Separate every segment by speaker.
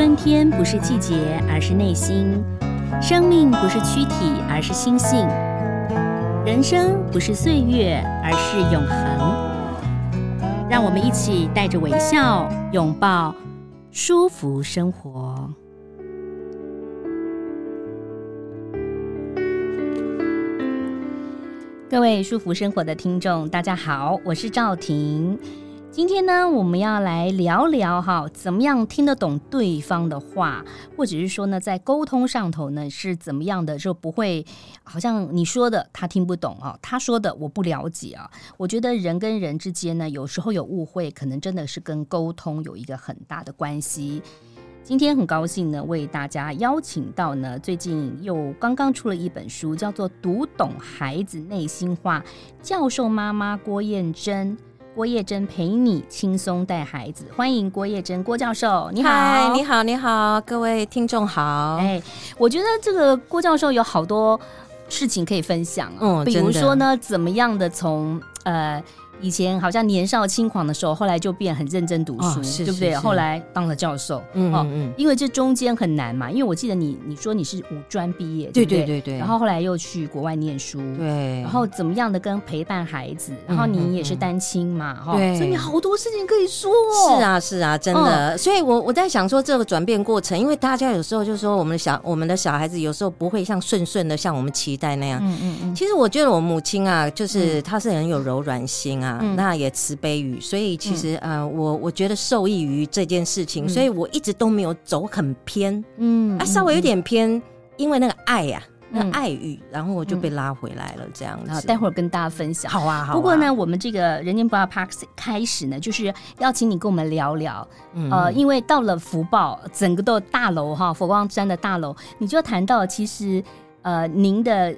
Speaker 1: 春天不是季节，而是内心；生命不是躯体，而是心性；人生不是岁月，而是永恒。让我们一起带着微笑，拥抱舒服生活。各位舒服生活的听众，大家好，我是赵婷。今天呢，我们要来聊聊哈，怎么样听得懂对方的话，或者是说呢，在沟通上头呢是怎么样的，就不会好像你说的他听不懂啊，他说的我不了解啊。我觉得人跟人之间呢，有时候有误会，可能真的是跟沟通有一个很大的关系。今天很高兴呢，为大家邀请到呢，最近又刚刚出了一本书，叫做《读懂孩子内心话》，教授妈妈郭燕珍。郭叶珍陪你轻松带孩子，欢迎郭叶珍郭教授，你好，Hi,
Speaker 2: 你好，你好，各位听众好。
Speaker 1: 哎，我觉得这个郭教授有好多事情可以分享啊，嗯，比如说呢，怎么样的从呃。以前好像年少轻狂的时候，后来就变很认真读书，哦、是是是对不对？后来当了教授，嗯嗯嗯，因为这中间很难嘛。因为我记得你你说你是五专毕业，对对对对，然后后来又去国外念书，对，然后怎么样的跟陪伴孩子，然后你也是单亲嘛，哈、嗯嗯，所以你好多事情可以说。
Speaker 2: 哦是啊是啊，真的。嗯、所以我我在想说这个转变过程，因为大家有时候就说我们的小我们的小孩子有时候不会像顺顺的像我们期待那样，嗯嗯嗯。其实我觉得我母亲啊，就是她是很有柔软心啊，嗯、那也。慈悲于，所以其实、嗯、呃，我我觉得受益于这件事情、嗯，所以我一直都没有走很偏，嗯，啊，稍微有点偏，嗯、因为那个爱呀、啊，那、爱语、嗯，然后我就被拉回来了，这样子。
Speaker 1: 待会儿跟大家分享。
Speaker 2: 好啊，好啊。
Speaker 1: 不过呢，我们这个人间不二 Parks 开始呢，就是邀请你跟我们聊聊，嗯、呃，因为到了福报，整个的大楼哈，佛光山的大楼，你就谈到其实呃，您的。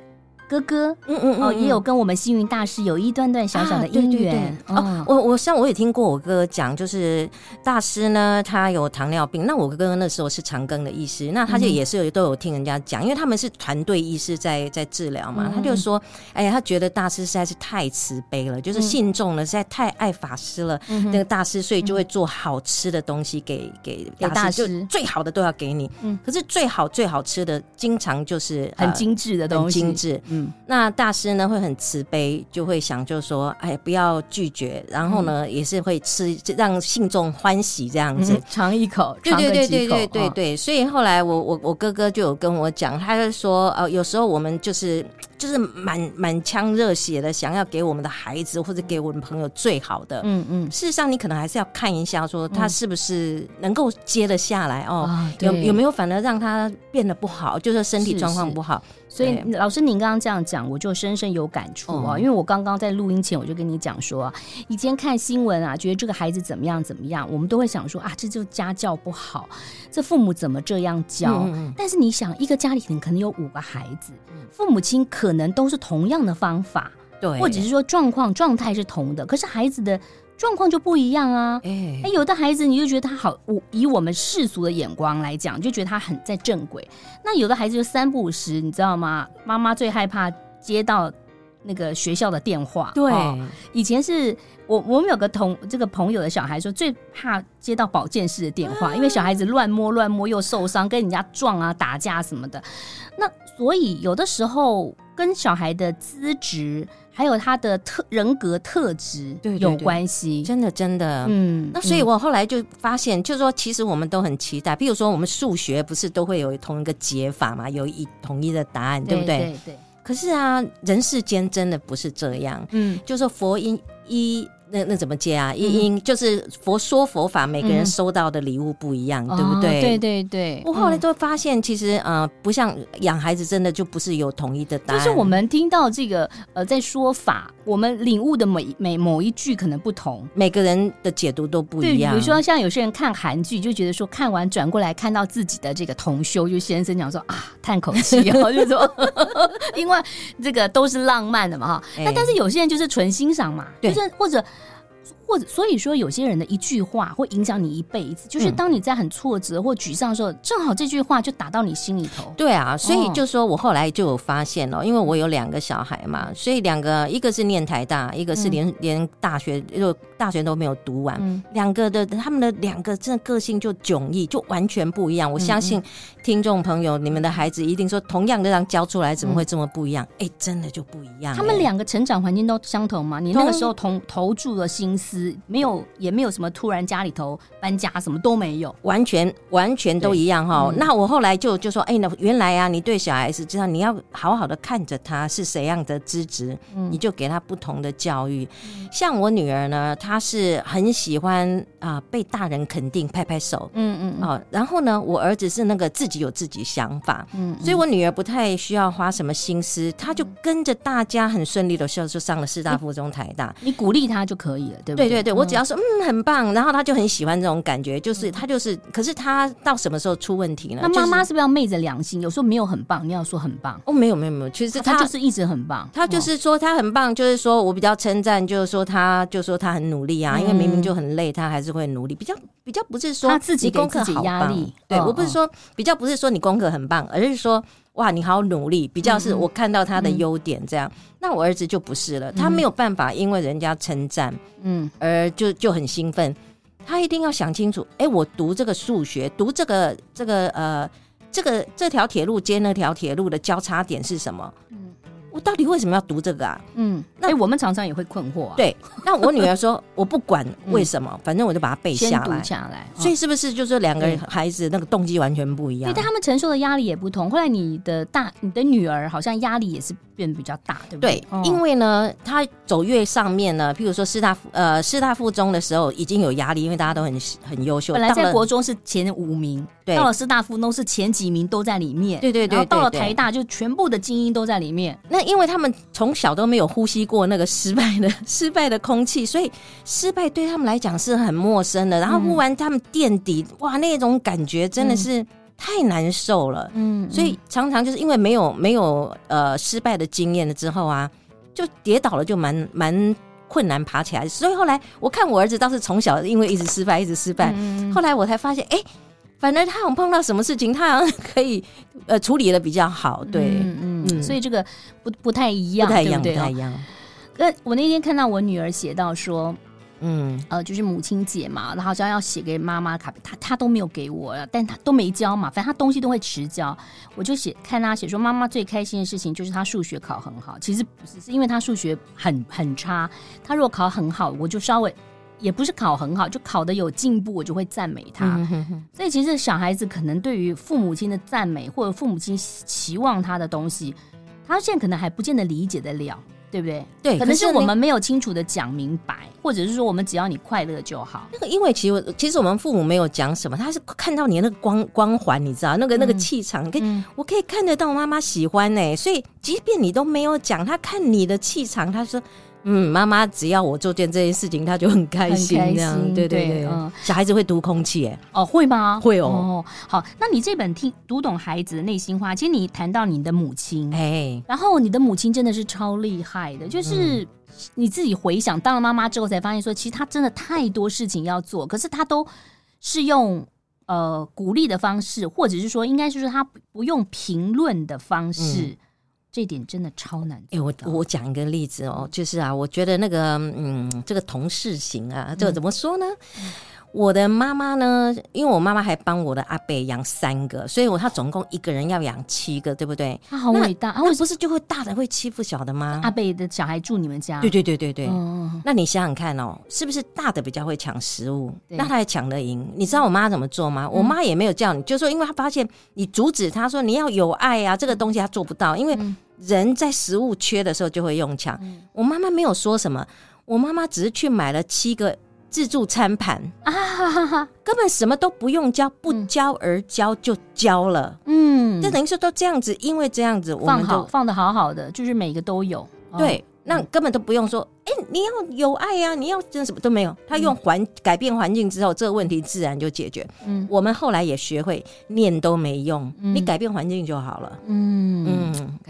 Speaker 1: 哥哥，嗯嗯嗯，哦，也有跟我们幸运大师有一段段小小的姻缘。
Speaker 2: 哦，我我像我也听过我哥哥讲，就是大师呢，他有糖尿病。那我哥哥那时候是长庚的医师，那他就也是有都有听人家讲，因为他们是团队医师在在治疗嘛。他就说，哎呀，他觉得大师实在是太慈悲了，就是信众呢实在太爱法师了。那个大师所以就会做好吃的东西给给大师，就最好的都要给你。嗯，可是最好最好吃的，经常就是
Speaker 1: 很精致的东西，
Speaker 2: 精致。嗯。那大师呢会很慈悲，就会想就是说，哎，不要拒绝，然后呢、嗯、也是会吃，让信众欢喜这样子，
Speaker 1: 尝、嗯、一口，
Speaker 2: 对对对对对对对。所以后来我我我哥哥就有跟我讲，他就说，呃，有时候我们就是就是满满腔热血的想要给我们的孩子或者给我们朋友最好的，嗯嗯。事实上，你可能还是要看一下，说他是不是能够接得下来、嗯、哦，有有没有反而让他变得不好，就是身体状况不好。是是
Speaker 1: 所以老师，您刚刚这样讲，我就深深有感触啊、哦！因为我刚刚在录音前，我就跟你讲说，以前看新闻啊，觉得这个孩子怎么样怎么样，我们都会想说啊，这就家教不好，这父母怎么这样教？嗯、但是你想，一个家里可能有五个孩子，父母亲可能都是同样的方法，对，或者是说状况状态是同的，可是孩子的。状况就不一样啊！哎、有的孩子你就觉得他好，我以我们世俗的眼光来讲，就觉得他很在正轨。那有的孩子就三不五时，你知道吗？妈妈最害怕接到那个学校的电话。对，哦、以前是我我们有个同这个朋友的小孩说，最怕接到保健室的电话，因为小孩子乱摸乱摸又受伤，跟人家撞啊打架什么的。那所以有的时候跟小孩的资质。还有他的特人格特质有关系，
Speaker 2: 真的真的，嗯，那所以我后来就发现，就是说，其实我们都很期待，比如说我们数学不是都会有同一个解法嘛，有一统一的答案，对不对？对对。可是啊，人世间真的不是这样，嗯，就是佛音一。那那怎么接啊？因因就是佛说佛法，每个人收到的礼物不一样，嗯，对不对？
Speaker 1: 对对对。
Speaker 2: 我后来都发现，其实呃，不像养孩子，真的就不是有统一的答案。
Speaker 1: 就是我们听到这个呃，在说法，我们领悟的每每某一句可能不同，
Speaker 2: 每个人的解读都不一样。
Speaker 1: 比如说，像有些人看韩剧，就觉得说看完转过来看到自己的这个同修，就先生讲说啊，叹口气哦，就说 因为这个都是浪漫的嘛哈。那但是有些人就是纯欣赏嘛，就是或者。或者所以说，有些人的一句话会影响你一辈子。就是当你在很挫折或沮丧的时候，正好这句话就打到你心里头。
Speaker 2: 对啊，所以就说我后来就有发现了，因为我有两个小孩嘛，所以两个一个是念台大，一个是连连大学就大学都没有读完，两个的他们的两个真的个性就迥异，就完全不一样。我相信听众朋友，你们的孩子一定说，同样的这样教出来，怎么会这么不一样？哎，真的就不一样。
Speaker 1: 他们两个成长环境都相同吗？你那个时候同投注了心思，没有，也没有什么突然家里头搬家，什么都没有，
Speaker 2: 完全完全都一样哈。那我后来就就说，哎，那原来啊，你对小孩子知道你要好好的看着他是谁样的资质，你就给他不同的教育。像我女儿呢，她是很喜欢啊被大人肯定，拍拍手，嗯嗯，哦，然后呢，我儿子是那个自己有自己想法，嗯，所以我女儿不太需要花什么心思，她就跟着大家很顺利的时候就上了师大附中台大，
Speaker 1: 你鼓励她就可以了，对不对？
Speaker 2: 对对对，我只要说嗯很棒，然后她就很喜欢这种感觉，就是她就是，可是她到什么时候出问题呢？
Speaker 1: 那妈妈是不是要昧着良心？有时候没有很棒，你要说很棒
Speaker 2: 哦，没有没有没有，其实
Speaker 1: 她就是一直很棒，
Speaker 2: 她就是说她很棒，就是说我比较称赞，就是说她就说她很努力啊，因为明明就很累，他还是会努力，比较比较不是说
Speaker 1: 他自己功课好压力，
Speaker 2: 对我不是说比较不是说你功课很棒，而是说。哇，你好努力，比较是我看到他的优点这样。那我儿子就不是了，他没有办法因为人家称赞，嗯，而就就很兴奋。他一定要想清楚，哎、欸，我读这个数学，读这个这个呃，这个这条铁路接那条铁路的交叉点是什么？嗯。我到底为什么要读这个啊？嗯，
Speaker 1: 那、欸、我们常常也会困惑、啊。
Speaker 2: 对，那我女儿说，我不管为什么，嗯、反正我就把它背下来。
Speaker 1: 下来，
Speaker 2: 所以是不是就是两个孩子那个动机完全不一样？
Speaker 1: 对，但他们承受的压力也不同。后来你的大，你的女儿好像压力也是变得比较大，对不对？
Speaker 2: 对，因为呢，她走越上面呢，譬如说师大附呃师大附中的时候已经有压力，因为大家都很很优秀。
Speaker 1: 本来在国中是前五名，对，到了师大附中是前几名都在里面。对对对，然后到了台大就全部的精英都在里面。
Speaker 2: 那因为他们从小都没有呼吸过那个失败的失败的空气，所以失败对他们来讲是很陌生的。然后忽然他们垫底，嗯、哇，那种感觉真的是太难受了。嗯，所以常常就是因为没有没有呃失败的经验了之后啊，就跌倒了就蛮蛮困难爬起来。所以后来我看我儿子倒是从小因为一直失败一直失败，嗯、后来我才发现，哎、欸。反正他好像碰到什么事情，他好像可以呃处理的比较好，对，
Speaker 1: 嗯嗯，所以这个不不太一样，
Speaker 2: 不太一样，
Speaker 1: 对对
Speaker 2: 不太一样。
Speaker 1: 呃，我那天看到我女儿写到说，嗯。呃，就是母亲节嘛，然后好像要写给妈妈卡片，她她都没有给我，但她都没交嘛，反正她东西都会迟交，我就写看她写说，妈妈最开心的事情就是她数学考很好，其实不是，是因为她数学很很差，她如果考很好，我就稍微。也不是考很好，就考的有进步，我就会赞美她。嗯、哼哼，所以其实小孩子可能对于父母亲的赞美，或者父母亲期望他的东西，他现在可能还不见得理解得了，对不对？对，可能是我们没有清楚的讲明白，或者是说我们只要你快乐就好。
Speaker 2: 那个，因为其实其实我们父母没有讲什么，他是看到你的那个光光环，你知道那个那个气场，可以、嗯、我可以看得到妈妈喜欢呢。所以即便你都没有讲，他看你的气场，他说。嗯，妈妈只要我做件这件事情，他就很开心，这样对对对。嗯，小孩子会读空气，哎，
Speaker 1: 哦，会吗？
Speaker 2: 会哦。
Speaker 1: 好，那你这本听读懂孩子的内心话，其实你谈到你的母亲，哎，然后你的母亲真的是超厉害的，就是你自己回想当了妈妈之后，才发现说，其实她真的太多事情要做，可是她都是用呃鼓励的方式，或者是说，应该是说她不用评论的方式。这点真的超难。哎、欸，我
Speaker 2: 我讲一个例子哦，就是啊，我觉得那个嗯，这个同事型啊，这个怎么说呢？嗯、我的妈妈呢，因为我妈妈还帮我的阿伯养三个，所以我她总共一个人要养七个，对不对？
Speaker 1: 她好伟大，
Speaker 2: 那不是就会大的会欺负小的吗？
Speaker 1: 阿伯的小孩住你们家？
Speaker 2: 对对对对对。嗯、那你想想看哦，是不是大的比较会抢食物？那他还抢得赢？你知道我妈怎么做吗？嗯、我妈也没有叫你，就说因为她发现你阻止她说你要有爱啊，这个东西她做不到，因为。嗯人在食物缺的时候就会用抢。嗯、我妈妈没有说什么，我妈妈只是去买了七个自助餐盘啊哈哈哈，根本什么都不用教，不教而教就教了。嗯，就等于说都这样子，因为这样子我们就
Speaker 1: 放好放得好好的，就是每个都有。
Speaker 2: 对，那根本都不用说，哎、欸，你要有爱呀、啊，你要这什么都没有。他用环、嗯、改变环境之后，这个问题自然就解决。嗯，我们后来也学会念都没用，嗯、你改变环境就好了。嗯
Speaker 1: 嗯，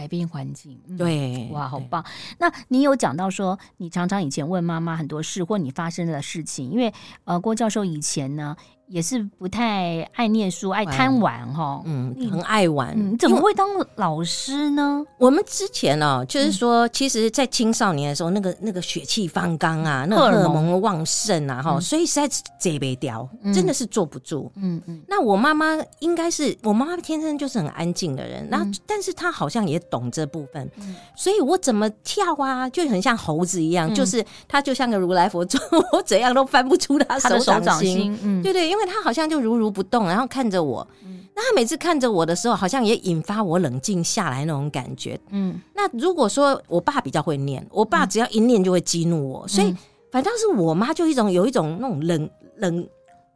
Speaker 1: 改变环境，
Speaker 2: 对，
Speaker 1: 哇，好棒。那你有讲到说，你常常以前问妈妈很多事，或你发生的事情，因为呃，郭教授以前呢。也是不太爱念书，爱贪玩哈，
Speaker 2: 嗯，很爱玩。
Speaker 1: 你怎么会当老师呢？
Speaker 2: 我们之前哦，就是说，其实，在青少年的时候，那个那个血气方刚啊，那个荷尔蒙旺盛啊，哈，所以实在是戒不掉，真的是坐不住。嗯嗯。那我妈妈应该是，我妈妈天生就是很安静的人，那但是她好像也懂这部分，所以我怎么跳啊，就很像猴子一样，就是她就像个如来佛祖，我怎样都翻不出她手掌心。嗯，对对，因为。他好像就如如不动，然后看着我。嗯、那他每次看着我的时候，好像也引发我冷静下来那种感觉。嗯，那如果说我爸比较会念，我爸只要一念就会激怒我，嗯、所以反倒是我妈就一种有一种那种冷冷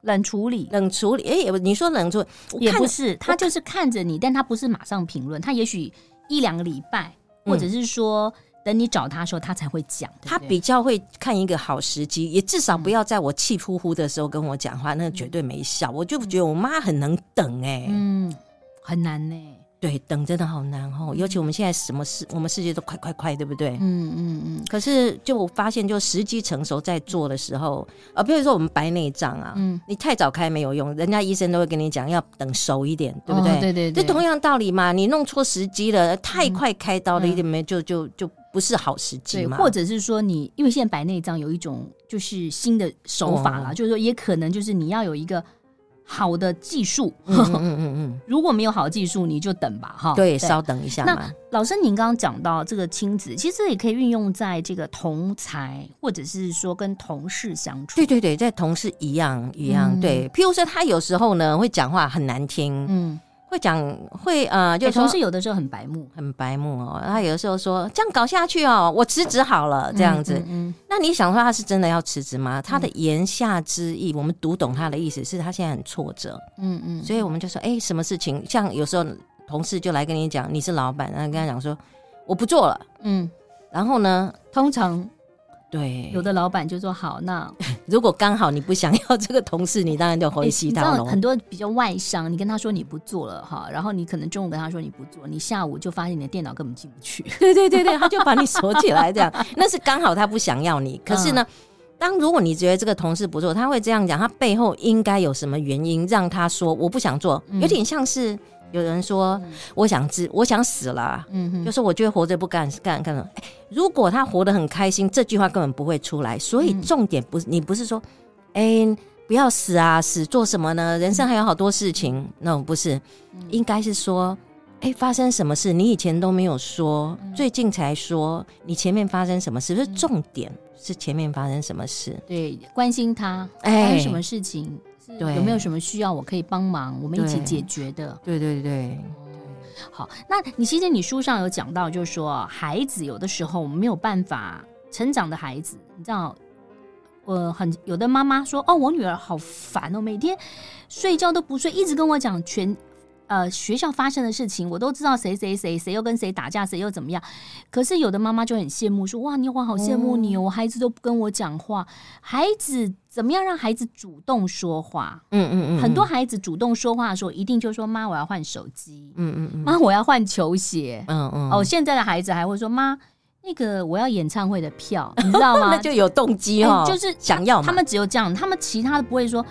Speaker 1: 冷处理，
Speaker 2: 冷处理。哎、欸，你说冷处理
Speaker 1: 也不是，他就是看着你，但他不是马上评论，他也许一两个礼拜，或者是说。嗯等你找他的时候，他才会讲。对对，
Speaker 2: 他比较会看一个好时机，也至少不要在我气呼呼的时候跟我讲话，嗯、那绝对没效。我就觉得我妈很能等哎、欸，
Speaker 1: 嗯，很难呢、欸。
Speaker 2: 对，等真的好难哦，尤其我们现在什么事，我们世界都快快快，对不对？嗯嗯嗯。嗯，可是就我发现，就时机成熟在做的时候，啊，比如说我们白内障啊，嗯，你太早开没有用，人家医生都会跟你讲要等熟一点，对不对？哦、对对对。这同样道理嘛，你弄错时机了，太快开刀了一点没，就就就不是好时机嘛。
Speaker 1: 或者是说你，因为现在白内障有一种就是新的手法了，哦、就是说也可能就是你要有一个。好的技术，嗯嗯嗯嗯，如果没有好的技术，你就等吧，哈。
Speaker 2: 对，稍等一下嘛。
Speaker 1: 那老师，您刚刚讲到这个亲子，其实也可以运用在这个同才，或者是说跟同事相处。
Speaker 2: 对对对，在同事一样一样。嗯、对，譬如说他有时候呢会讲话很难听，嗯。会讲会呃，就
Speaker 1: 同事有的时候很白目，
Speaker 2: 很白目哦。他有的时候说这样搞下去哦，我辞职好了，这样子。嗯，嗯，嗯，那你想说他是真的要辞职吗？他的言下之意，我们读懂他的意思是他现在很挫折。嗯嗯，所以我们就说，哎，什么事情？像有时候同事就来跟你讲，你是老板，然后跟他讲说我不做了。嗯，然后呢，
Speaker 1: 通常。
Speaker 2: 对，
Speaker 1: 有的老板就说好，那
Speaker 2: 如果刚好你不想要这个同事，你当然就回西他了。
Speaker 1: 很多比较外商，你跟他说你不做了哈，然后你可能中午跟他说你不做，你下午就发现你的电脑根本进不去。
Speaker 2: 对对对对，他就把你锁起来这样。那是刚好他不想要你，可是呢，当如果你觉得这个同事不做，他会这样讲，他背后应该有什么原因让他说我不想做，有点像是。有人说：“我想自，我想死了。”嗯哼，就是我觉得活着不干干干了。如果他活得很开心，这句话根本不会出来。所以重点不是你不是说，哎、欸，不要死啊，死做什么呢？人生还有好多事情。那、no, 不是，应该是说，哎、欸，发生什么事？你以前都没有说，最近才说。你前面发生什么事？不是重点是前面发生什么事？
Speaker 1: 对，关心他，哎，发生什么事情？对，有没有什么需要我可以帮忙？我们一起解决的。
Speaker 2: 对对对，对，
Speaker 1: 好。那你其实你书上有讲到，就是说孩子有的时候我们没有办法成长的孩子，你知道，呃，很有的妈妈说，哦，我女儿好烦哦，每天睡觉都不睡，一直跟我讲全。呃，学校发生的事情我都知道，谁谁谁谁又跟谁打架，谁又怎么样？可是有的妈妈就很羡慕，说：“哇，你我好羡慕你哦，我孩子都不跟我讲话。”孩子怎么样让孩子主动说话？嗯嗯嗯，很多孩子主动说话的时候，一定就说：“妈，我要换手机。”嗯嗯嗯，妈，我要换球鞋。嗯嗯，哦，现在的孩子还会说：“妈，那个我要演唱会的票，你知 道吗？”
Speaker 2: 那就有动机哦，
Speaker 1: 就是想要。他们只有这样，他们其他的不会说，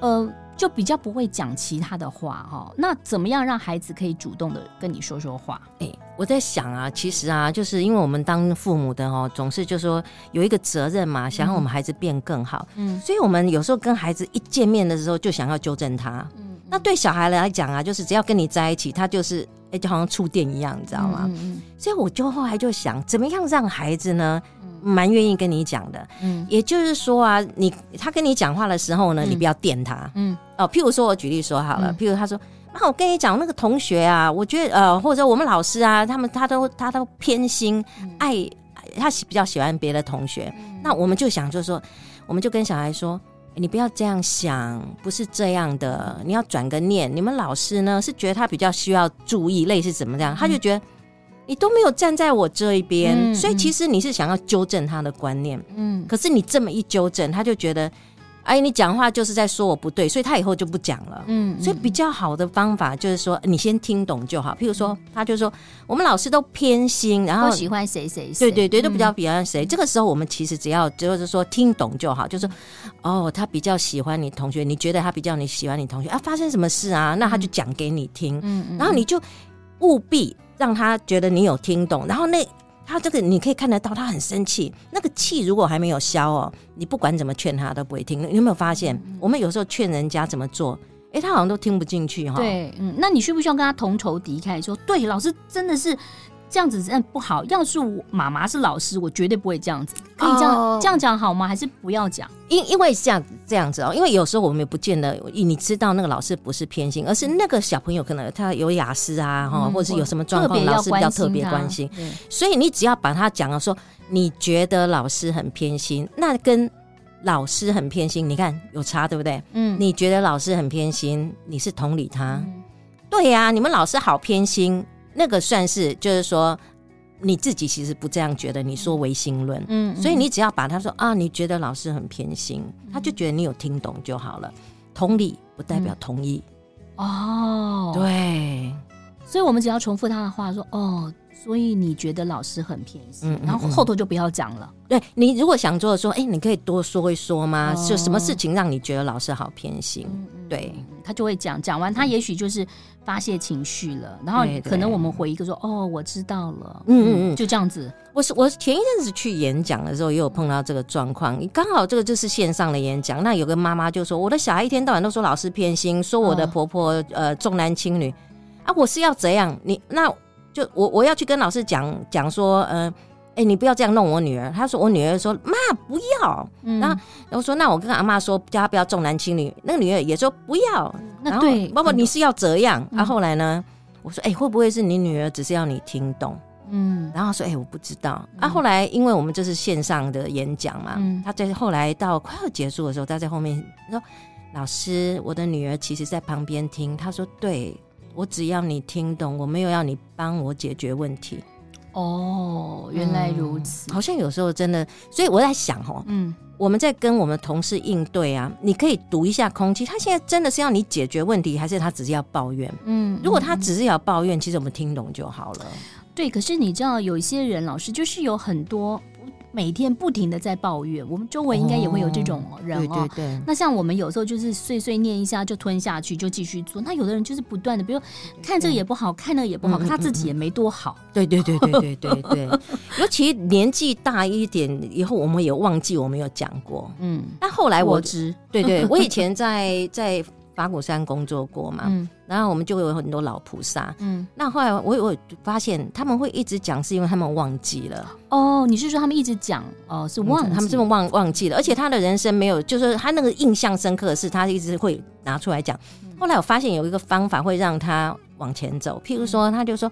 Speaker 1: 呃。就比较不会讲其他的话哈，那怎么样让孩子可以主动的跟你说说话？
Speaker 2: 哎，我在想啊，其实啊，就是因为我们当父母的哦，总是就说有一个责任嘛，想让我们孩子变更好，嗯，所以我们有时候跟孩子一见面的时候就想要纠正他，嗯，那对小孩来讲啊，就是只要跟你在一起，他就是哎，就好像触电一样，你知道吗？嗯嗯，所以我就后来就想，怎么样让孩子呢？蛮愿意跟你讲的，嗯，也就是说啊，你他跟你讲话的时候呢，嗯、你不要电他，嗯，哦，譬如说我举例说好了，嗯、譬如他说，那我跟你讲那个同学啊，我觉得呃，或者我们老师啊，他们他都他都偏心，嗯、爱他比较喜欢别的同学，嗯、那我们就想就是说，我们就跟小孩说，你不要这样想，不是这样的，你要转个念，你们老师呢是觉得他比较需要注意，类似怎么这样，他就觉得。你都没有站在我这一边，嗯、所以其实你是想要纠正他的观念，嗯，可是你这么一纠正，他就觉得，哎，你讲话就是在说我不对，所以他以后就不讲了，嗯，所以比较好的方法就是说，你先听懂就好。譬如说，他就说我们老师都偏心，然后
Speaker 1: 喜欢谁谁谁，
Speaker 2: 对对对，都比较比较谁。嗯、这个时候我们其实只要就是说听懂就好，就是哦，他比较喜欢你同学，你觉得他比较你喜欢你同学啊？发生什么事啊？那他就讲给你听，嗯，然后你就务必。让他觉得你有听懂，然后那他这个你可以看得到，他很生气，那个气如果还没有消哦，你不管怎么劝他都不会听。你有没有发现，嗯、我们有时候劝人家怎么做，哎，他好像都听不进去哈。
Speaker 1: 对，嗯，那你需不需要跟他同仇敌忾？说对，老师真的是。这样子真的不好。要是我妈妈是老师，我绝对不会这样子。可以这样、哦、这样讲好吗？还是不要讲？
Speaker 2: 因因为这样这样子哦，因为有时候我们也不见得你知道那个老师不是偏心，而是那个小朋友可能他有雅思啊，哈、嗯，或者是有什么状况，老师比较特别关心。所以你只要把他讲了说，你觉得老师很偏心，那跟老师很偏心，你看有差对不对？嗯，你觉得老师很偏心，你是同理他。嗯、对呀、啊，你们老师好偏心。那个算是，就是说你自己其实不这样觉得，你说唯心论，嗯，所以你只要把他说啊，你觉得老师很偏心，他就觉得你有听懂就好了。同理不代表同意，哦，对，
Speaker 1: 所以我们只要重复他的话说，哦。所以你觉得老师很偏心，嗯嗯嗯，然后后头就不要讲了。
Speaker 2: 对，你如果想做的说，哎、欸，你可以多说一说吗？哦、就什么事情让你觉得老师好偏心？对，
Speaker 1: 他就会讲，讲完他也许就是发泄情绪了。然后可能我们回一个说，哦，我知道了。嗯嗯嗯，就这样子。
Speaker 2: 我是我前一阵子去演讲的时候，也有碰到这个状况。刚好这个就是线上的演讲，那有个妈妈就说，我的小孩一天到晚都说老师偏心，说我的婆婆、哦、呃重男轻女啊，我是要怎样？你那。就我我要去跟老师讲讲说，嗯、呃，哎、欸，你不要这样弄我女儿。他说我女儿说妈不要，嗯、然后我说那我跟阿妈说叫她不要重男轻女。那个女儿也说不要。那对，包括你是要这样。嗯、啊，后来呢，我说哎、欸，会不会是你女儿只是要你听懂？嗯，然后说哎、欸，我不知道。啊，后来因为我们这是线上的演讲嘛，嗯、他在后来到快要结束的时候，他在后面说老师，我的女儿其实在旁边听。他说对。我只要你听懂，我没有要你帮我解决问题。
Speaker 1: 哦，原来如此。
Speaker 2: 嗯，好像有时候真的，所以我在想哦，嗯，我们在跟我们同事应对啊，你可以读一下空气，他现在真的是要你解决问题，还是他只是要抱怨？嗯，如果他只是要抱怨，其实我们听懂就好了。
Speaker 1: 对，可是你知道，有一些人老师就是有很多。每天不停的在抱怨，我们周围应该也会有这种人哦。对对对。那像我们有时候就是碎碎念一下就吞下去，就继续做。那有的人就是不断的，比如看这个也不好，看那个也不好，可他自己也没多好。
Speaker 2: 对对对对对对对。尤其年纪大一点以后，我们也忘记我们有讲过。嗯。但后来我知，对对，我以前在在。法鼓山工作过嘛，嗯、然后我们就会有很多老菩萨。嗯，那后来我我发现他们会一直讲，是因为他们忘记了。
Speaker 1: 哦，你是说他们一直讲？哦，是忘、嗯，他们这么
Speaker 2: 忘忘记了，而且他的人生没有，就是他那个印象深刻的是，他一直会拿出来讲。嗯、后来我发现有一个方法会让他往前走，譬如说，他就说：“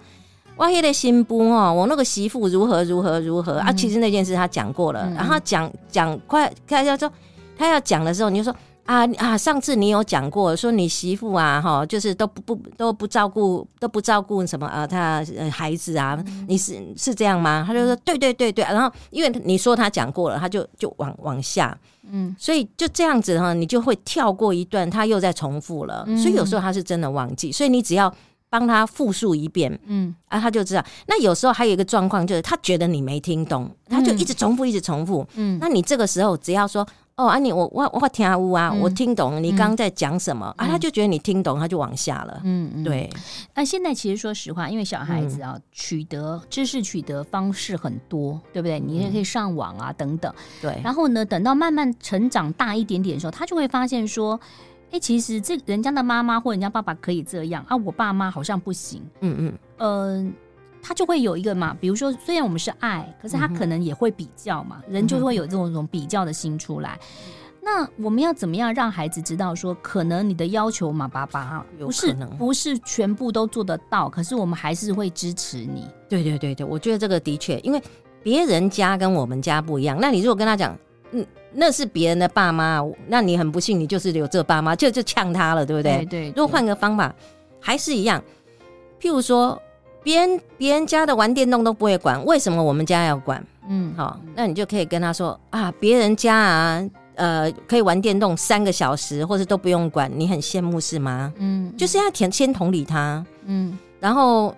Speaker 2: 哇，耶的新妇哦，我那个媳妇如何如何如何、嗯、啊。”其实那件事他讲过了，嗯、然后讲讲快，他要说他要讲的时候，你就说。啊啊！上次你有讲过，说你媳妇啊，哈，就是都不不都不照顾，都不照顾什么啊，他孩子啊，嗯、你是是这样吗？他就说对对对对。然后因为你说他讲过了，他就就往往下，嗯，所以就这样子哈，你就会跳过一段，他又在重复了。嗯、所以有时候他是真的忘记，所以你只要帮他复述一遍，嗯，啊，他就知道。那有时候还有一个状况，就是他觉得你没听懂，他就一直重复，一直重复，嗯，那你这个时候只要说。哦，啊妮我我我听啊，嗯、我听懂你刚刚在讲什么、嗯、啊？他就觉得你听懂，他就往下了。嗯嗯，对。
Speaker 1: 那现在其实说实话，因为小孩子啊，取得知识取得方式很多，对不对？你也可以上网啊，等等。对。然后呢，等到慢慢成长大一点点的时候，他就会发现说，哎，其实这人家的妈妈或人家爸爸可以这样啊，我爸妈好像不行。嗯嗯。嗯、呃。他就会有一个嘛，比如说，虽然我们是爱，可是他可能也会比较嘛，嗯、人就会有这种种比较的心出来。嗯、那我们要怎么样让孩子知道说，可能你的要求嘛，爸爸不是不是全部都做得到，可是我们还是会支持你。
Speaker 2: 对对对对，我觉得这个的确，因为别人家跟我们家不一样。那你如果跟他讲，嗯，那是别人的爸妈，那你很不幸，你就是有这爸妈，就就呛他了，对不对？对，对，对。如果换个方法，还是一样，譬如说。别人别人家的玩电动都不会管，为什么我们家要管？
Speaker 1: 嗯，
Speaker 2: 好，那你就可以跟他说啊，别人家啊，呃，可以玩电动三个小时，或者都不用管，你很羡慕是吗？嗯，就是要先先同理他，嗯，然后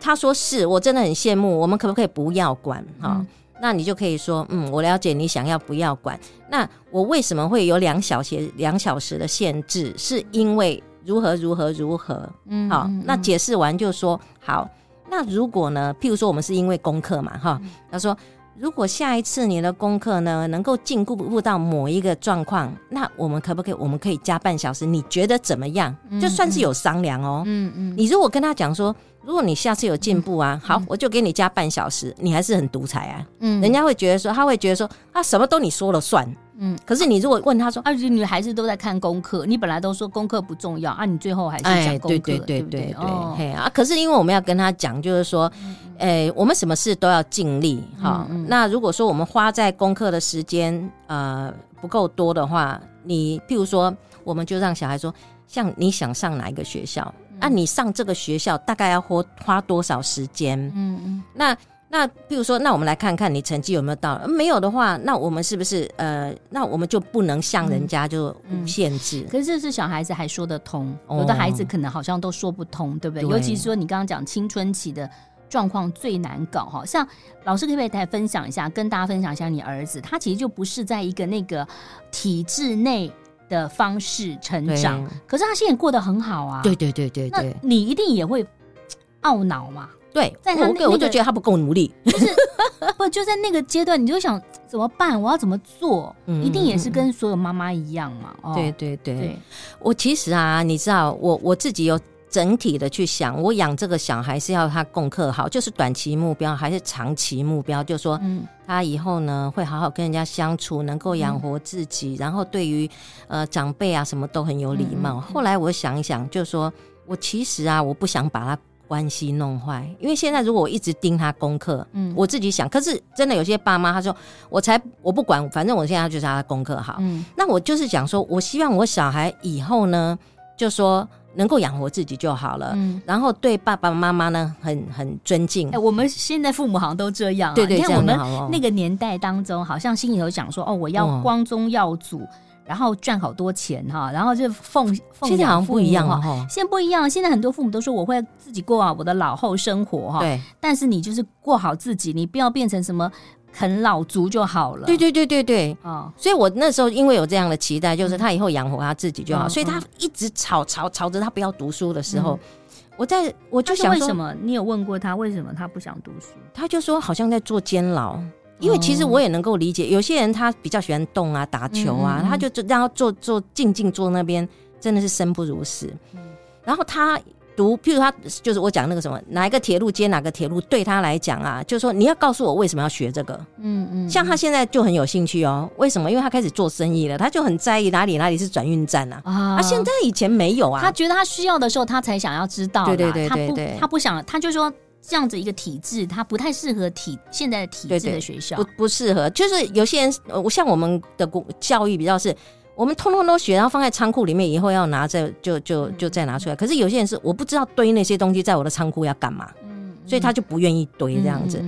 Speaker 2: 他说是我真的很羡慕，我们可不可以不要管？哈、嗯，那你就可以说，嗯，我了解你想要不要管，那我为什么会有两小时两小时的限制？是因为如何如何如何？嗯，好，那解释完就说好。那如果呢？譬如说，我们是因为功课嘛，哈。他说，如果下一次你的功课呢，能够进步到某一个状况，那我们可不可以？我们可以加半小时？你觉得怎么样？就算是有商量哦。嗯嗯。你如果跟他讲说，如果你下次有进步啊，好，我就给你加半小时，你还是很独裁啊。嗯。人家会觉得说，他会觉得说，啊，什么都你说了算。嗯，可是你如果问他说，
Speaker 1: 而且女孩子都在看功课，你本来都说功课不重要啊，你最后还是讲功课，对对对对对，
Speaker 2: 嘿啊！可是因为我们要跟他讲，就是说，诶，我们什么事都要尽力哈。那如果说我们花在功课的时间呃不够多的话，你譬如说，我们就让小孩说，像你想上哪一个学校，啊，你上这个学校大概要花花多少时间？嗯嗯，那。那比如说，那我们来看看你成绩有没有到，没有的话，那我们是不是呃，那我们就不能像人家就无限制？嗯嗯、可
Speaker 1: 是这是小孩子还说得通，有的孩子可能好像都说不通，对不对？对，尤其是说你刚刚讲青春期的状况最难搞哈，像老师可不可以来分享一下，跟大家分享一下你儿子，他其实就不是在一个那个体制内的方式成长，可是他现在过得很好啊。
Speaker 2: 对对对对对，
Speaker 1: 那你一定也会懊恼嘛？
Speaker 2: 对，在他那个，我就觉得他不够努力，
Speaker 1: 就是不就在那个阶段，你就想怎么办？我要怎么做？一定也是跟所有妈妈一样嘛。
Speaker 2: 哦对对对，我其实啊，你知道，我我自己有整体的去想，我养这个小孩是要他功课好，就是短期目标还是长期目标？就说，嗯他以后呢会好好跟人家相处，能够养活自己，然后对于呃长辈啊什么都很有礼貌。后来我想一想，就说我其实啊，我不想把他。关系弄坏，因为现在如果我一直盯他功课，嗯，我自己想，可是真的有些爸妈他说，我才我不管，反正我现在就是他功课好，嗯，那我就是讲说，我希望我小孩以后呢，就说能够养活自己就好了，嗯，然后对爸爸妈妈呢很很尊敬。哎，
Speaker 1: 我们现在父母好像都这样啊，
Speaker 2: 对对，
Speaker 1: 你看我们那个年代当中，好像心里头想说，哦，我要光宗耀祖。然后赚好多钱哈，然后就奉奉养父母。现在好像不一样了哈，现在不一样。现在很多父母都说我会自己过好我的老后生活哈。对。但是你就是过好自己，你不要变成什么啃老族就好了。
Speaker 2: 对对对对对。哦。所以我那时候因为有这样的期待，就是他以后养活他自己就好。所以他一直吵吵吵着他不要读书的时候，我在我就想说，
Speaker 1: 为什么？你有问过他为什么他不想读书？
Speaker 2: 他就说好像在做监牢。因为其实我也能够理解，有些人他比较喜欢动啊、打球啊，嗯嗯他就让他坐坐静静坐那边，真的是生不如死。嗯、然后他读，譬如他就是我讲那个什么，哪一个铁路接哪个铁路，对他来讲啊，就是说你要告诉我为什么要学这个。嗯嗯。像他现在就很有兴趣哦，为什么？因为他开始做生意了，他就很在意哪里哪里是转运站啊。啊。他现在以前没有啊。
Speaker 1: 他觉得他需要的时候，他才想要知道。
Speaker 2: 对对对对对。
Speaker 1: 他不，他不想，他就说。这样子一个体制，它不太适合体现在的体制的学校，
Speaker 2: 不不适合。就是有些人，我像我们的教育比较是，我们通通都学，然后放在仓库里面，以后要拿着就就就再拿出来。可是有些人是我不知道堆那些东西在我的仓库要干嘛，嗯，所以他就不愿意堆这样子。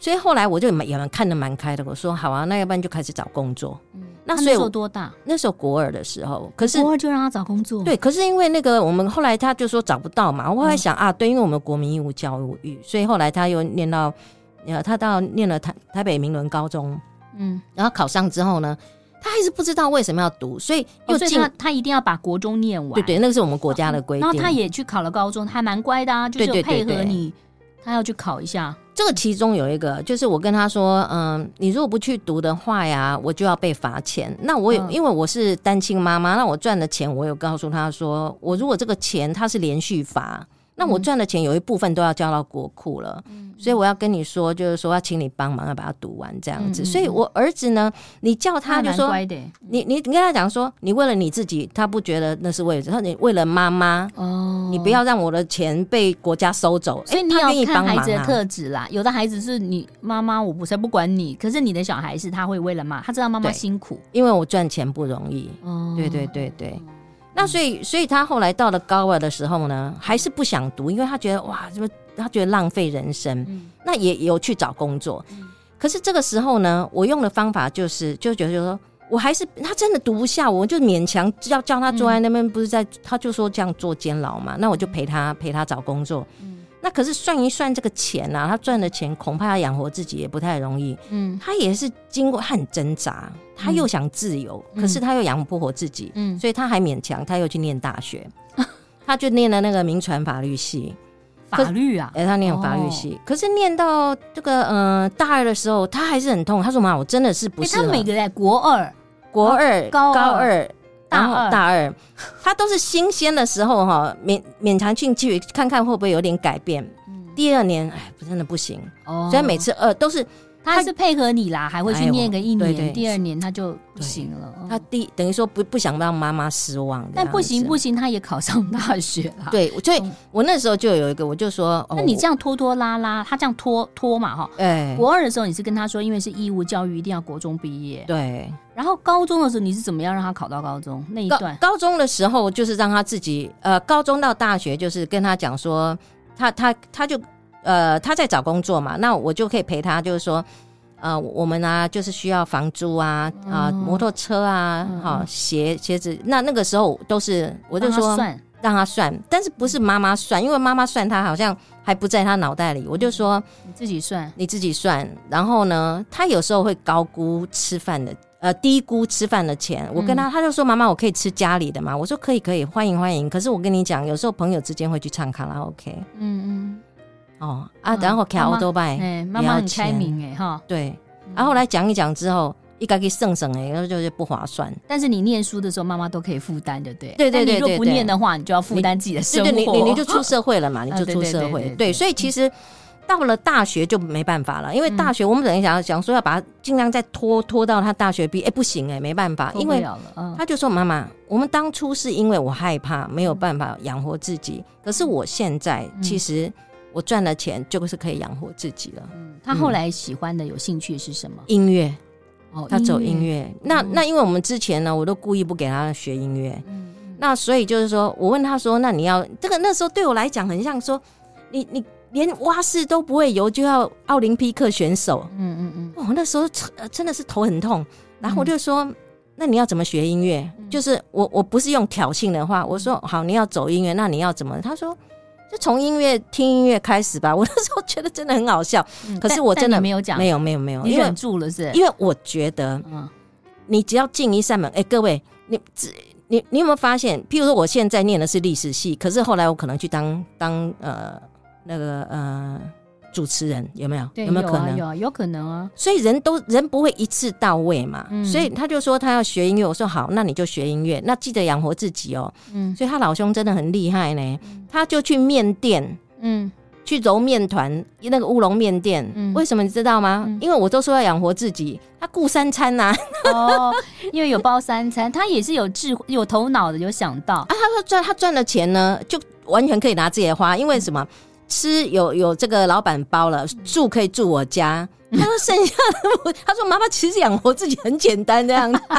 Speaker 2: 所以后来我就也蛮看得蛮开的，我说好啊，那要不然就开始找工作。嗯，
Speaker 1: 那时候多大？
Speaker 2: 那时候国二的时候，可是
Speaker 1: 国二就让他找工作。
Speaker 2: 对，可是因为那个我们后来他就说找不到嘛，我后来想、嗯、啊，对，因为我们国民义务教育，所以后来他又念到呃，他到念了台台北明伦高中，嗯，然后考上之后呢，他还是不知道为什么要读，所以又进、
Speaker 1: 哦、他他一定要把国中念完。
Speaker 2: 对对，那个是我们国家的规定。
Speaker 1: 然后他也去考了高中，还蛮乖的啊，就是配合你，他要去考一下。
Speaker 2: 这个其中有一个，就是我跟他说，嗯，你如果不去读的话呀，我就要被罚钱。那我有，因为我是单亲妈妈，那我赚的钱，我有告诉他说，我如果这个钱他是连续罚。那我赚的钱有一部分都要交到国库了，嗯、所以我要跟你说，就是说要请你帮忙，要把它读完这样子。嗯、所以，我儿子呢，你叫他就说，你你你跟他讲说，你为了你自己，他不觉得那是为了，他你为了妈妈哦，你不要让我的钱被国家收走。
Speaker 1: 所以你要看孩子的特质啦，有的孩子是你妈妈，我不才不管你，可是你的小孩是他会为了妈，他知道妈妈辛苦，
Speaker 2: 因为我赚钱不容易。哦，对对对对。那所以，所以他后来到了高二的时候呢，还是不想读，因为他觉得哇，他觉得浪费人生，嗯、那也有去找工作。嗯、可是这个时候呢，我用的方法就是，就觉得就说我还是他真的读不下，我就勉强要叫他坐在那边，不是在，嗯、他就说这样做监牢嘛，那我就陪他陪他找工作。嗯那可是算一算这个钱啊，他赚的钱恐怕要养活自己也不太容易。嗯，他也是经过他很挣扎，他又想自由，嗯、可是他又养不活自己。嗯，所以他还勉强，他又去念大学，嗯、他就念了那个民传法律系。
Speaker 1: 法律啊，
Speaker 2: 哎，他念法律系，哦、可是念到这个呃大二的时候，他还是很痛。他说：“妈，我真的是不是。”他
Speaker 1: 每个在国二、
Speaker 2: 国二、
Speaker 1: 高
Speaker 2: 高二。然后大二，
Speaker 1: 二
Speaker 2: 他都是新鲜的时候哈，勉勉强进去看看会不会有点改变。嗯、第二年，哎，真的不行。哦，所以每次二都是。
Speaker 1: 他是配合你啦，还会去念个一年，对对，第二年他就不行了。
Speaker 2: 他第等于说不不想让妈妈失望，
Speaker 1: 但不行不行，他也考上大学了。
Speaker 2: 对，所以我那时候就有一个，我就说，
Speaker 1: 那你这样拖拖拉拉，他这样拖拖嘛哈。哎，国二的时候你是跟他说，因为是义务教育，一定要国中毕业。
Speaker 2: 对。
Speaker 1: 然后高中的时候你是怎么样让他考到高中那一段？
Speaker 2: 高中的时候就是让他自己呃，高中到大学就是跟他讲说，他他他就呃他在找工作嘛，那我就可以陪他，就是说。呃，我们啊，就是需要房租啊，啊，摩托车啊，好鞋鞋子。那那个时候都是，我就说让他算，但是不是妈妈算，因为妈妈算他好像还不在他脑袋里。我就说
Speaker 1: 你自己算，
Speaker 2: 你自己算。然后呢，他有时候会高估吃饭的，呃，低估吃饭的钱。我跟他，他就说妈妈，我可以吃家里的吗？我说可以，可以，欢迎欢迎。可是我跟你讲，有时候朋友之间会去唱卡拉 OK。嗯嗯。哦啊，然后开欧多拜，
Speaker 1: 妈妈很开明哎哈，
Speaker 2: 对，然后后来讲一讲之后，一个给省省哎，然后就是不划算。
Speaker 1: 但是你念书的时候，妈妈都可以负担的，对
Speaker 2: 对对对。
Speaker 1: 你若不念的话，你就要负担自己的生活。
Speaker 2: 对对，你你你就出社会了嘛，你 就出社会。对，所以其实到了大学就没办法了，因为大学我们等于想要想说要把它尽量再拖拖到他大学毕业，哎不行哎，没办法，因为他就说妈妈，我们当初是因为我害怕没有办法养活自己，可是我现在其实。我赚了钱就是可以养活自己了。
Speaker 1: 嗯，他后来喜欢的、有兴趣是什么？
Speaker 2: 音乐。哦，他走音乐。那那因为我们之前呢，我都故意不给他学音乐。嗯。那所以就是说，我问他说：“那你要这个？那时候对我来讲，很像说，你你连蛙式都不会游，就要奥林匹克选手。”嗯嗯嗯。哦，那时候真的是头很痛。然后我就说：“那你要怎么学音乐？”就是我我不是用挑衅的话，我说：“好，你要走音乐，那你要怎么？”他说。就从音乐听音乐开始吧，我那时候觉得真的很好笑。嗯、可是我真的
Speaker 1: 没有讲，
Speaker 2: 没有没有没有，
Speaker 1: 你忍住了是？
Speaker 2: 因为我觉得，嗯，你只要进一扇门，哎、欸，各位，你只你你有没有发现？譬如说，我现在念的是历史系，可是后来我可能去当当呃那个呃。主持人有没有？有没有可能？
Speaker 1: 有啊，有可能啊。
Speaker 2: 所以人都人不会一次到位嘛。嗯、所以他就说他要学音乐。我说好，那你就学音乐。那记得养活自己哦。嗯。所以他老兄真的很厉害呢。嗯、他就去面店，嗯，去揉面团，那个乌龙面店。嗯。为什么你知道吗？嗯、因为我都说要养活自己，他顾三餐呐、啊。
Speaker 1: 哦。因为有包三餐，他也是有智慧、有头脑的，有想到啊。
Speaker 2: 他说赚他赚的钱呢，就完全可以拿自己来花，因为什么？吃有有这个老板包了，住可以住我家。他说剩下的，他说妈妈其实养活自己很简单这样子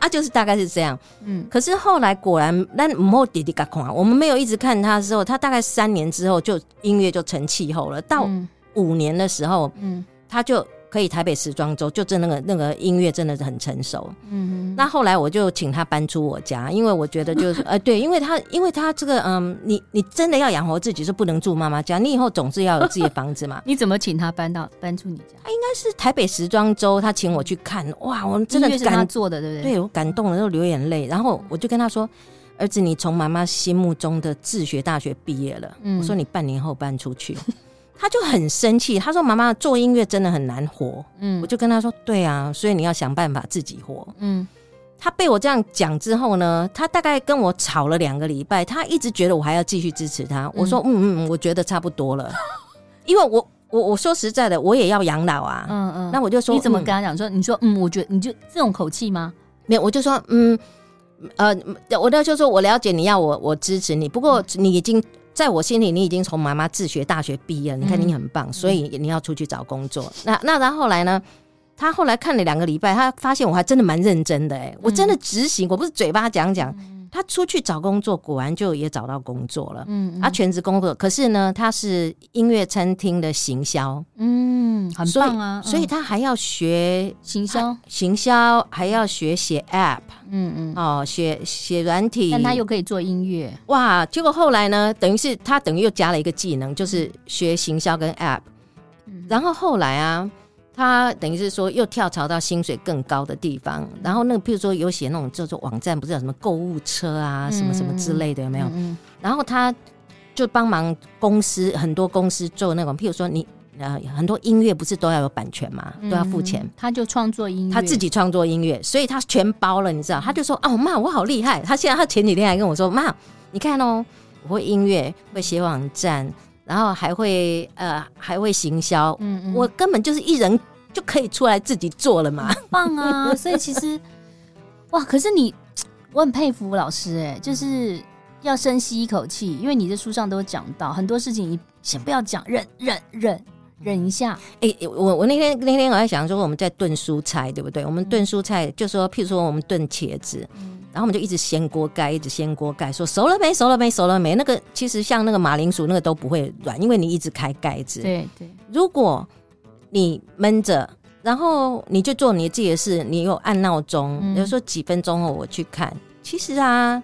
Speaker 2: 啊，就是大概是这样。嗯，可是后来果然，那没弟弟干看，我们没有一直看他的时候，他大概三年之后就音乐就成气候了。到五年的时候，嗯，他就。可以台北时装周，就真那个那个音乐真的是很成熟。嗯哼，那后来我就请他搬出我家，因为我觉得就是 呃对，因为他因为他这个嗯，你你真的要养活自己是不能住妈妈家，你以后总是要有自己的房子嘛。
Speaker 1: 你怎么请他搬到搬出你家？
Speaker 2: 他应该是台北时装周，他请我去看，哇，我真的感
Speaker 1: 是他做的，对不对？
Speaker 2: 对，我感动了，都流眼泪。然后我就跟他说：“儿子，你从妈妈心目中的自学大学毕业了。嗯”我说：“你半年后搬出去。”他就很生气，他说：“妈妈做音乐真的很难活。”嗯，我就跟他说：“对啊，所以你要想办法自己活。”嗯，他被我这样讲之后呢，他大概跟我吵了两个礼拜，他一直觉得我还要继续支持他。我说：“嗯嗯，我觉得差不多了，因为我我我说实在的，我也要养老啊。”嗯嗯，那我就说：“
Speaker 1: 你怎么跟他讲？说你说嗯，我觉得你就这种口气吗？
Speaker 2: 没有，我就说嗯呃，我那就说我了解你要我我支持你，不过你已经。”在我心里，你已经从妈妈自学大学毕业，你看你很棒，嗯、所以你要出去找工作。嗯、那那然后后来呢？他后来看了两个礼拜，他发现我还真的蛮认真的哎、我真的执行，我不是嘴巴讲讲，他出去找工作，果然就也找到工作了。
Speaker 1: 嗯，
Speaker 2: 他全职工作，可是呢，他是音乐餐厅的行销。
Speaker 1: 嗯，很棒啊。
Speaker 2: 所以他还要学
Speaker 1: 行销，
Speaker 2: 行销还要学写 App。
Speaker 1: 嗯嗯，
Speaker 2: 哦，写写软体，
Speaker 1: 但他又可以做音乐。
Speaker 2: 哇！结果后来呢，等于是他等于又加了一个技能，就是学行销跟 App。然后后来啊。他等于是说又跳槽到薪水更高的地方，然后那个譬如说有写那种叫做网站，不是有什么购物车啊，什么什么之类的，有没有？然后他就帮忙公司很多公司做那种，譬如说你呃很多音乐不是都要有版权嘛，都要付钱。
Speaker 1: 他就创作音乐，
Speaker 2: 他自己创作音乐，所以他全包了，你知道？他就说哦妈，我好厉害！他现在他前几天还跟我说妈，你看哦，我会音乐，会写网站。然后还会呃还会行销，嗯嗯，我根本就是一人就可以出来自己做了嘛，
Speaker 1: 棒啊！所以其实哇，可是你我很佩服老师哎，就是要深吸一口气，因为你在书上都有讲到很多事情，你先不要讲，忍忍忍忍一下。
Speaker 2: 哎，我我那天那天我在想说我们在炖蔬菜，对不对？我们炖蔬菜就说譬如说我们炖茄子。然后我们就一直掀锅盖，一直掀锅盖，说熟了没？熟了没？熟了没？那个其实像那个马铃薯，那个都不会软，因为你一直开盖子。
Speaker 1: 对对。
Speaker 2: 如果你闷着，然后你就做你自己的事，你有按闹钟，比如说几分钟后我去看，其实啊，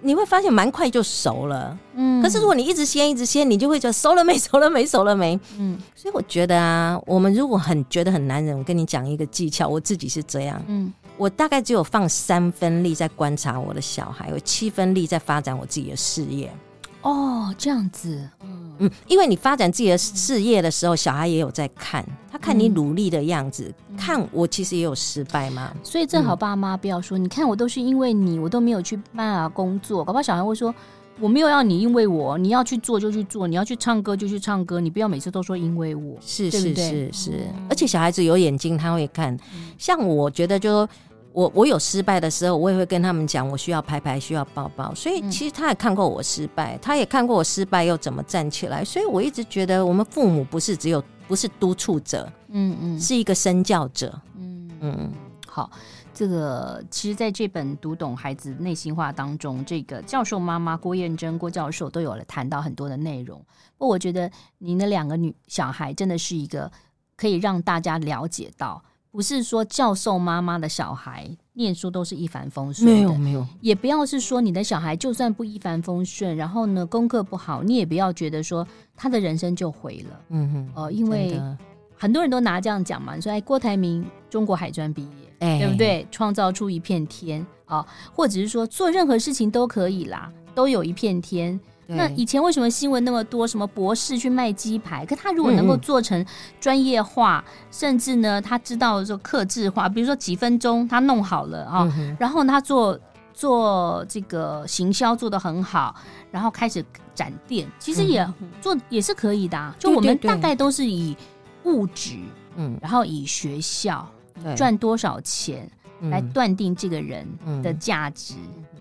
Speaker 2: 你会发现蛮快就熟了。嗯。可是如果你一直掀，一直掀，你就会觉得熟了没？熟了没？熟了没？嗯。所以我觉得啊，我们如果很觉得很难忍，我跟你讲一个技巧，我自己是这样。嗯。我大概只有放三分力在观察我的小孩，有七分力在发展我自己的事业。
Speaker 1: 哦，这样子，嗯
Speaker 2: 嗯，因为你发展自己的事业的时候，小孩也有在看，他看你努力的样子，嗯、看我其实也有失败嘛。
Speaker 1: 所以正好爸妈不要说，嗯、你看我都是因为你，我都没有去办啊工作，搞不好小孩会说，我没有要你因为我，你要去做就去做，你要去唱歌就去唱歌，你不要每次都说因为我，
Speaker 2: 是是是是，而且小孩子有眼睛，他会看。嗯、像我觉得就。我我有失败的时候，我也会跟他们讲，我需要拍拍，需要抱抱。所以其实他也看过我失败，他也看过我失败又怎么站起来。所以我一直觉得，我们父母不是只有不是督促者，嗯嗯，是一个身教者，嗯嗯。
Speaker 1: 好，这个其实在这本《读懂孩子内心话》当中，这个教授妈妈郭燕珍郭教授都有了谈到很多的内容。不过我觉得您的两个女小孩真的是一个可以让大家了解到。不是说教授妈妈的小孩念书都是一帆风顺，
Speaker 2: 没有没有，
Speaker 1: 也不要是说你的小孩就算不一帆风顺，然后呢功课不好，你也不要觉得说他的人生就毁了。嗯哼，哦、呃，因为很多人都拿这样讲嘛，你说哎，郭台铭中国海专毕业，哎，对不对？创造出一片天啊、呃，或者是说做任何事情都可以啦，都有一片天。那以前为什么新闻那么多？什么博士去卖鸡排？可他如果能够做成专业化，嗯嗯，甚至呢，他知道说克制化，比如说几分钟他弄好了啊，嗯、然后他做做这个行销做得很好，然后开始展店，其实也做也是可以的、啊。就我们大概都是以物质，嗯，然后以学校赚多少钱来断定这个人的价值。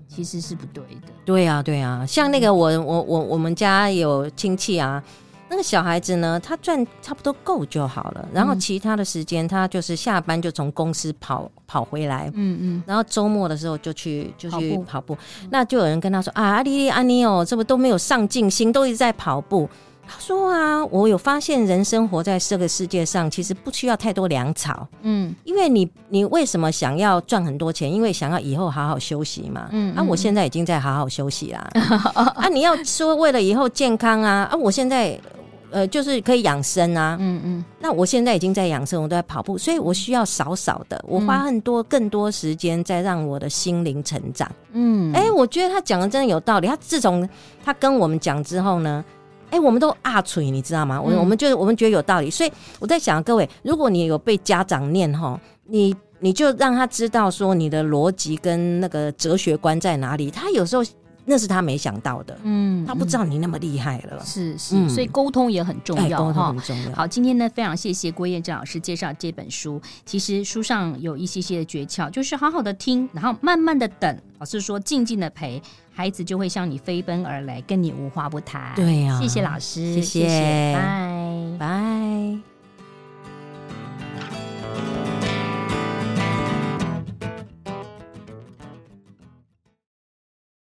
Speaker 1: 其实是不对的。
Speaker 2: 对啊，对啊，像那个我我我我们家有亲戚啊，那个小孩子呢，他赚差不多够就好了，然后其他的时间他就是下班就从公司跑跑回来，嗯嗯，然后周末的时候就去就去跑步，那就有人跟他说啊，阿丽丽阿妮哦，这不都没有上进心，都一直在跑步。他说啊，我有发现，人生活在这个世界上，其实不需要太多粮草。嗯，因为你，你为什么想要赚很多钱？因为想要以后好好休息嘛。嗯，嗯，啊，我现在已经在好好休息啦。啊，你要说为了以后健康啊，啊，我现在呃，就是可以养生啊。嗯嗯，那我现在已经在养生，我都在跑步，所以我需要少少的，我花很多更多时间在让我的心灵成长。嗯，哎、欸，我觉得他讲的真的有道理。他自从他跟我们讲之后呢。哎、欸，我们都啊锤，你知道吗？我、嗯、我们就我们觉得有道理，所以我在想，各位，如果你有被家长念哈，你你就让他知道说你的逻辑跟那个哲学观在哪里。他有时候那是他没想到的，嗯，他不知道你那么厉害了。
Speaker 1: 是是，嗯、所以沟通也很重要哈。沟通
Speaker 2: 很重要。
Speaker 1: 好，今天呢，非常谢谢郭燕珍老师介绍这本书。其实书上有一些些的诀窍，就是好好的听，然后慢慢的等，老师说静静的陪。孩子就会向你飞奔而来跟你无话不谈。
Speaker 2: 对呀
Speaker 1: 谢谢老师
Speaker 2: 谢谢拜。拜。